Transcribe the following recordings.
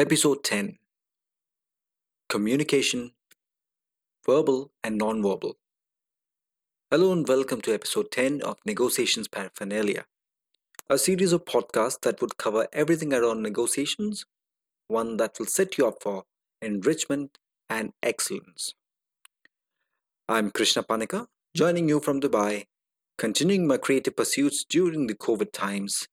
Episode 10 Communication Verbal and Non-Verbal. Hello and welcome to episode 10 of Negotiations Paraphernalia, a series of podcasts that would cover everything around negotiations, one that will set you up for enrichment and excellence. I'm Krishna Panika, joining you from Dubai, continuing my creative pursuits during the COVID times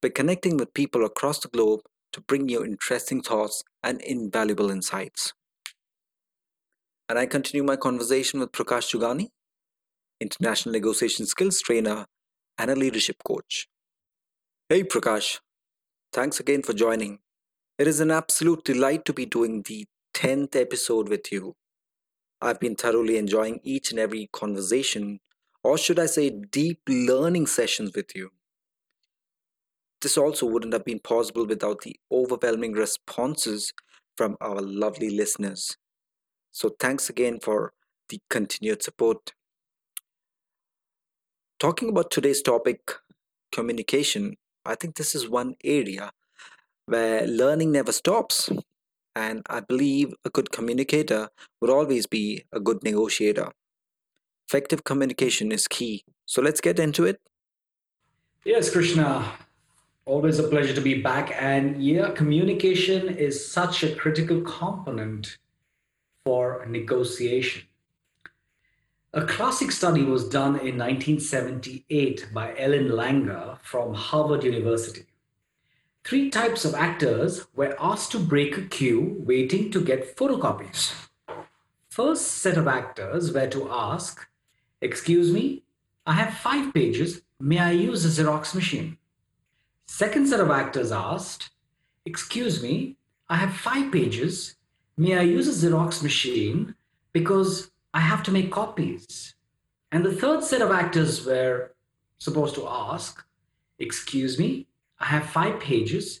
by connecting with people across the globe to bring you interesting thoughts and invaluable insights. And I continue my conversation with Prakash Jugani, international negotiation skills trainer and a leadership coach. Hey Prakash, thanks again for joining. It is an absolute delight to be doing the 10th episode with you. I've been thoroughly enjoying each and every conversation, or should I say, deep learning sessions with you. This also wouldn't have been possible without the overwhelming responses from our lovely listeners. So, thanks again for the continued support. Talking about today's topic, communication, I think this is one area where learning never stops. And I believe a good communicator would always be a good negotiator. Effective communication is key. So let's get into it. Yes, Krishna. Always a pleasure to be back. And yeah, communication is such a critical component for negotiation. A classic study was done in 1978 by Ellen Langer from Harvard University. Three types of actors were asked to break a queue waiting to get photocopies. First set of actors were to ask, Excuse me, I have five pages. May I use a Xerox machine? Second set of actors asked, Excuse me, I have five pages. May I use a Xerox machine because I have to make copies? And the third set of actors were supposed to ask, Excuse me, I have five pages.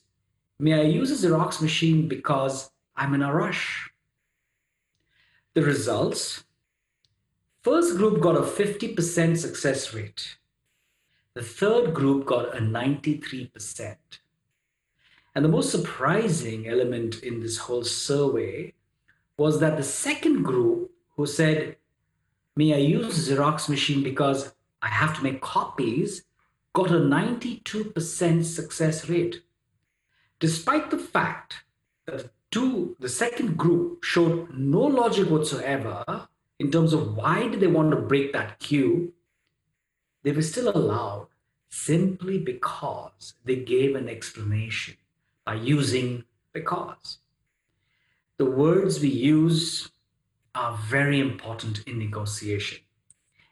May I use a Xerox machine because I'm in a rush? The results first group got a 50% success rate. The third group got a 93%. And the most surprising element in this whole survey was that the second group who said, May I use Xerox machine because I have to make copies, got a 92% success rate. Despite the fact that two, the second group showed no logic whatsoever in terms of why did they want to break that queue they were still allowed simply because they gave an explanation by using because. The words we use are very important in negotiation.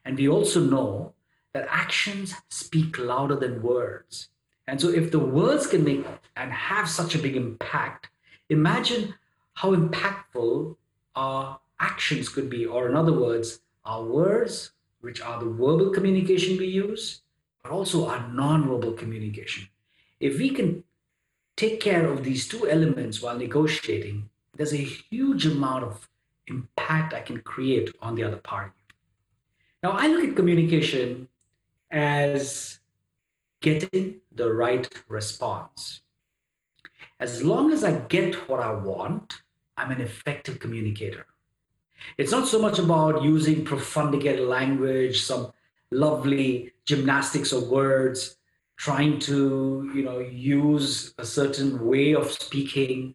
And we also know that actions speak louder than words. And so, if the words can make and have such a big impact, imagine how impactful our actions could be, or in other words, our words which are the verbal communication we use, but also our nonverbal communication. If we can take care of these two elements while negotiating, there's a huge amount of impact I can create on the other party. Now, I look at communication as getting the right response. As long as I get what I want, I'm an effective communicator. It's not so much about using profundicated language, some lovely gymnastics of words, trying to, you know, use a certain way of speaking.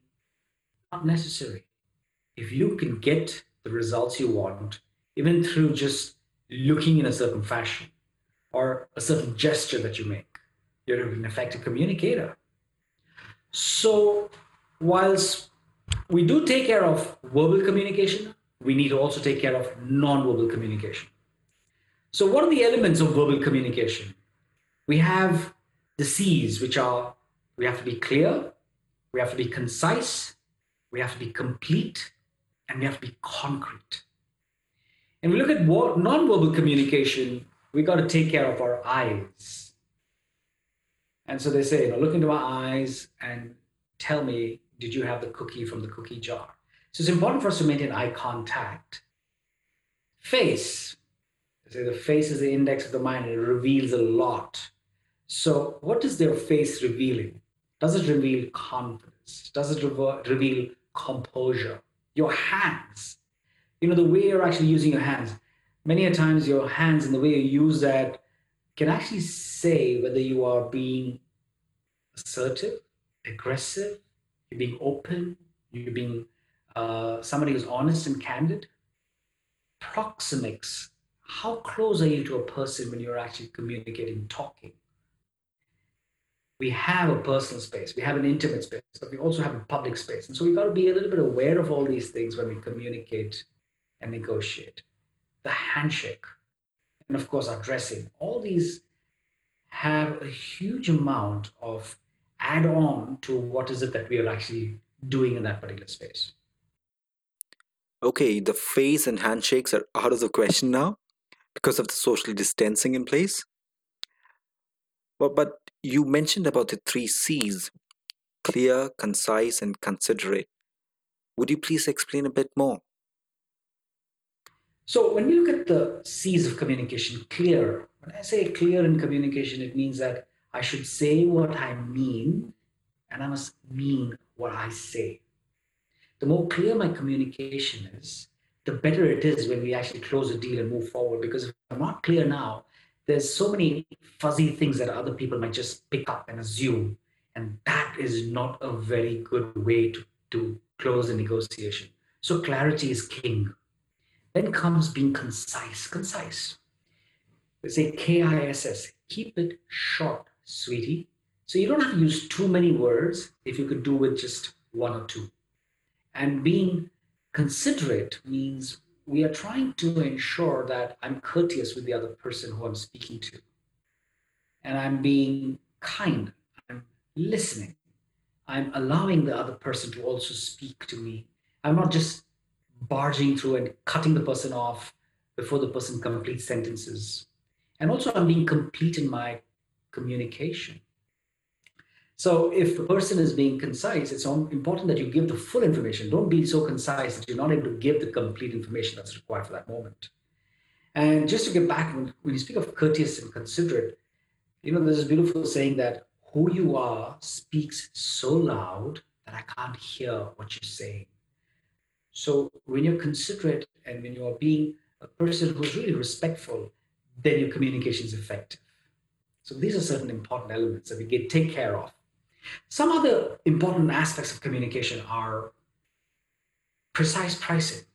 Not necessary. If you can get the results you want, even through just looking in a certain fashion or a certain gesture that you make, you're an effective communicator. So, whilst we do take care of verbal communication, we need to also take care of non-verbal communication. So, what are the elements of verbal communication? We have the C's, which are we have to be clear, we have to be concise, we have to be complete, and we have to be concrete. And we look at non-verbal communication, we got to take care of our eyes. And so they say, you know, look into my eyes and tell me, did you have the cookie from the cookie jar? So it's important for us to maintain eye contact. Face. Say the face is the index of the mind and it reveals a lot. So, what is their face revealing? Does it reveal confidence? confidence? Does it reveal composure? Your hands, you know, the way you're actually using your hands. Many a times, your hands and the way you use that can actually say whether you are being assertive, aggressive, you're being open, you're being uh, somebody who's honest and candid. Proxemics, how close are you to a person when you're actually communicating, talking? we have a personal space, we have an intimate space, but we also have a public space. And so we've got to be a little bit aware of all these things when we communicate and negotiate. The handshake, and of course, our dressing, all these have a huge amount of add on to what is it that we are actually doing in that particular space. Okay, the face and handshakes are out of the question now because of the social distancing in place. But, but you mentioned about the three C's clear, concise, and considerate. Would you please explain a bit more? So, when we look at the C's of communication, clear, when I say clear in communication, it means that I should say what I mean and I must mean what I say. The more clear my communication is, the better it is when we actually close a deal and move forward. Because if I'm not clear now, there's so many fuzzy things that other people might just pick up and assume. And that is not a very good way to, to close a negotiation. So clarity is king. Then comes being concise. Concise. They say K-I-S-S. Keep it short, sweetie. So you don't have to use too many words if you could do with just one or two. And being considerate means we are trying to ensure that I'm courteous with the other person who I'm speaking to. And I'm being kind. I'm listening. I'm allowing the other person to also speak to me. I'm not just barging through and cutting the person off before the person completes sentences. And also, I'm being complete in my communication. So if the person is being concise, it's important that you give the full information. Don't be so concise that you're not able to give the complete information that's required for that moment. And just to get back, when, when you speak of courteous and considerate, you know, there's this beautiful saying that who you are speaks so loud that I can't hear what you're saying. So when you're considerate and when you're being a person who's really respectful, then your communication is effective. So these are certain important elements that we take care of some other important aspects of communication are precise pricing.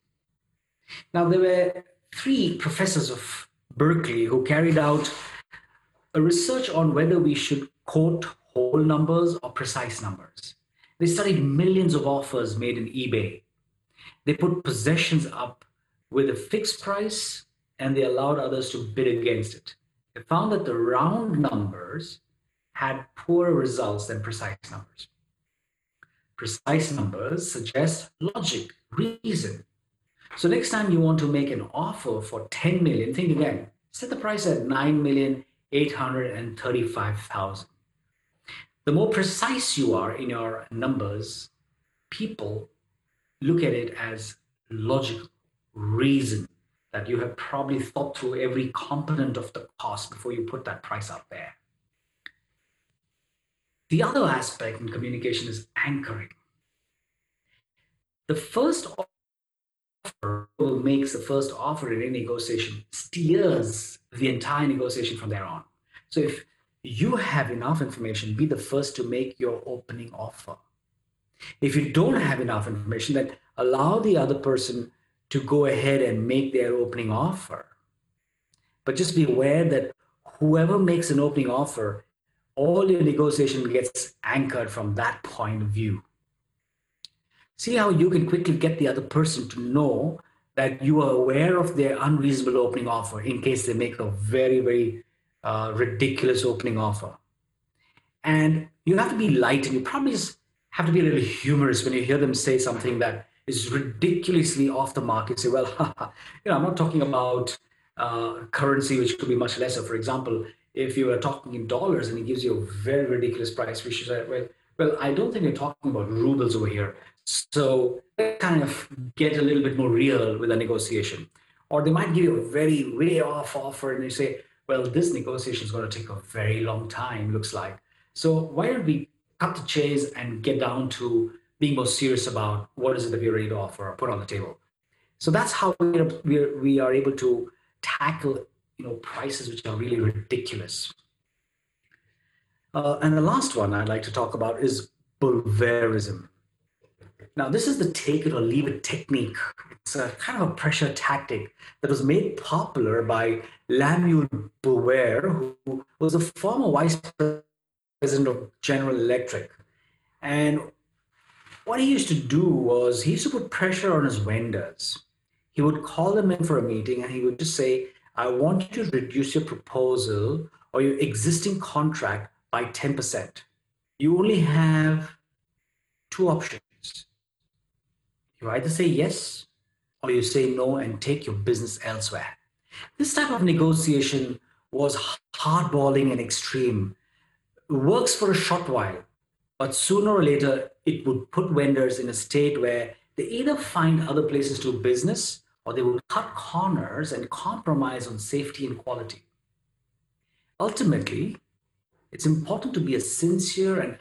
Now, there were three professors of Berkeley who carried out a research on whether we should quote whole numbers or precise numbers. They studied millions of offers made in eBay. They put possessions up with a fixed price and they allowed others to bid against it. They found that the round numbers had poorer results than precise numbers. Precise numbers suggest logic, reason. So next time you want to make an offer for 10 million, think again. Set the price at 9,835,000. The more precise you are in your numbers, people look at it as logical, reason, that you have probably thought through every component of the cost before you put that price out there. The other aspect in communication is anchoring. The first offer who makes the first offer in any negotiation steers the entire negotiation from there on. So if you have enough information, be the first to make your opening offer. If you don't have enough information, then allow the other person to go ahead and make their opening offer. But just be aware that whoever makes an opening offer all your negotiation gets anchored from that point of view. See how you can quickly get the other person to know that you are aware of their unreasonable opening offer in case they make a very, very uh, ridiculous opening offer. And you have to be light and you probably just have to be a little humorous when you hear them say something that is ridiculously off the mark. You say, well, you know, I'm not talking about uh, currency, which could be much lesser. For example, if you are talking in dollars and he gives you a very ridiculous price, we should say, well, well, I don't think we're talking about rubles over here. So kind of get a little bit more real with a negotiation. Or they might give you a very way off offer and they say, well, this negotiation is going to take a very long time, looks like. So why don't we cut the chase and get down to being more serious about what is it that we're ready to offer or put on the table. So that's how we are, we are able to tackle know prices which are really ridiculous. Uh, and the last one I'd like to talk about is Boulwarism. Now, this is the take it or leave it technique. It's a kind of a pressure tactic that was made popular by Lemuel Boulware, who was a former vice president of General Electric. And what he used to do was he used to put pressure on his vendors. He would call them in for a meeting and he would just say, I want you to reduce your proposal or your existing contract by 10%. You only have two options. You either say yes or you say no and take your business elsewhere. This type of negotiation was hardballing and extreme. It works for a short while, but sooner or later it would put vendors in a state where they either find other places to do business or they would cut corners and compromise on safety and quality. Ultimately, it's important to be a sincere and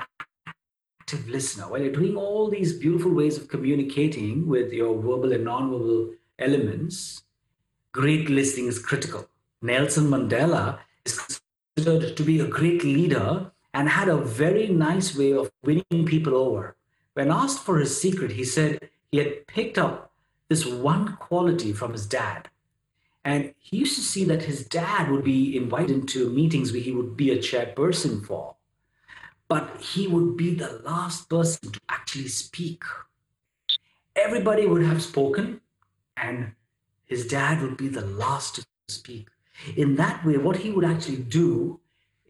active listener. While you're doing all these beautiful ways of communicating with your verbal and non-verbal elements, great listening is critical. Nelson Mandela is considered to be a great leader and had a very nice way of winning people over. When asked for his secret, he said he had picked up this one quality from his dad. And he used to see that his dad would be invited into meetings where he would be a chairperson for but he would be the last person to actually speak. Everybody would have spoken, and his dad would be the last to speak. In that way, what he would actually do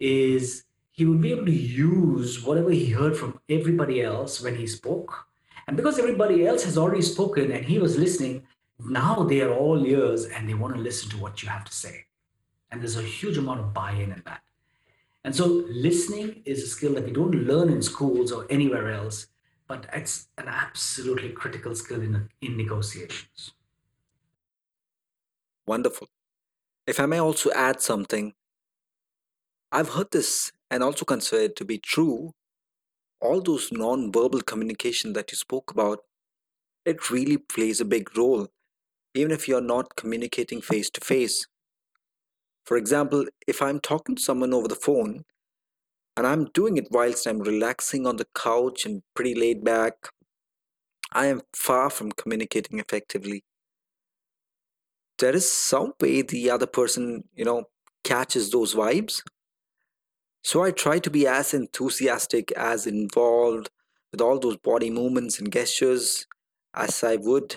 is he would be able to use whatever he heard from everybody else when he spoke. And because everybody else has already spoken and he was listening, now they are all ears and they want to listen to what you have to say. And there's a huge amount of buy in in that. And so listening is a skill that we don't learn in schools or anywhere else, but it's an absolutely critical skill in, in negotiations. Wonderful. If I may also add something, I've heard this and also consider it to be true. All those non-verbal communication that you spoke about, it really plays a big role, even if you're not communicating face to face. For example, if I'm talking to someone over the phone and I'm doing it whilst I'm relaxing on the couch and pretty laid back, I am far from communicating effectively. There is some way the other person, you know, catches those vibes. So I try to be as enthusiastic, as involved with all those body movements and gestures as I would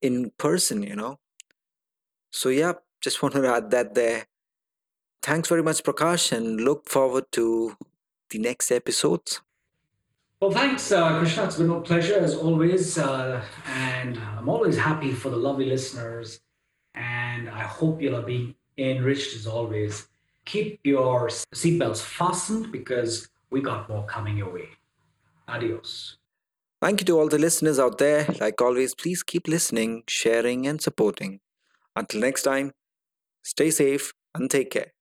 in person, you know. So, yeah, just wanted to add that there. Thanks very much, Prakash, and look forward to the next episodes. Well, thanks, uh, Krishna. It's been a pleasure as always. Uh, and I'm always happy for the lovely listeners. And I hope you'll be enriched as always. Keep your seatbelts fastened because we got more coming your way. Adios. Thank you to all the listeners out there. Like always, please keep listening, sharing, and supporting. Until next time, Stay safe and take care.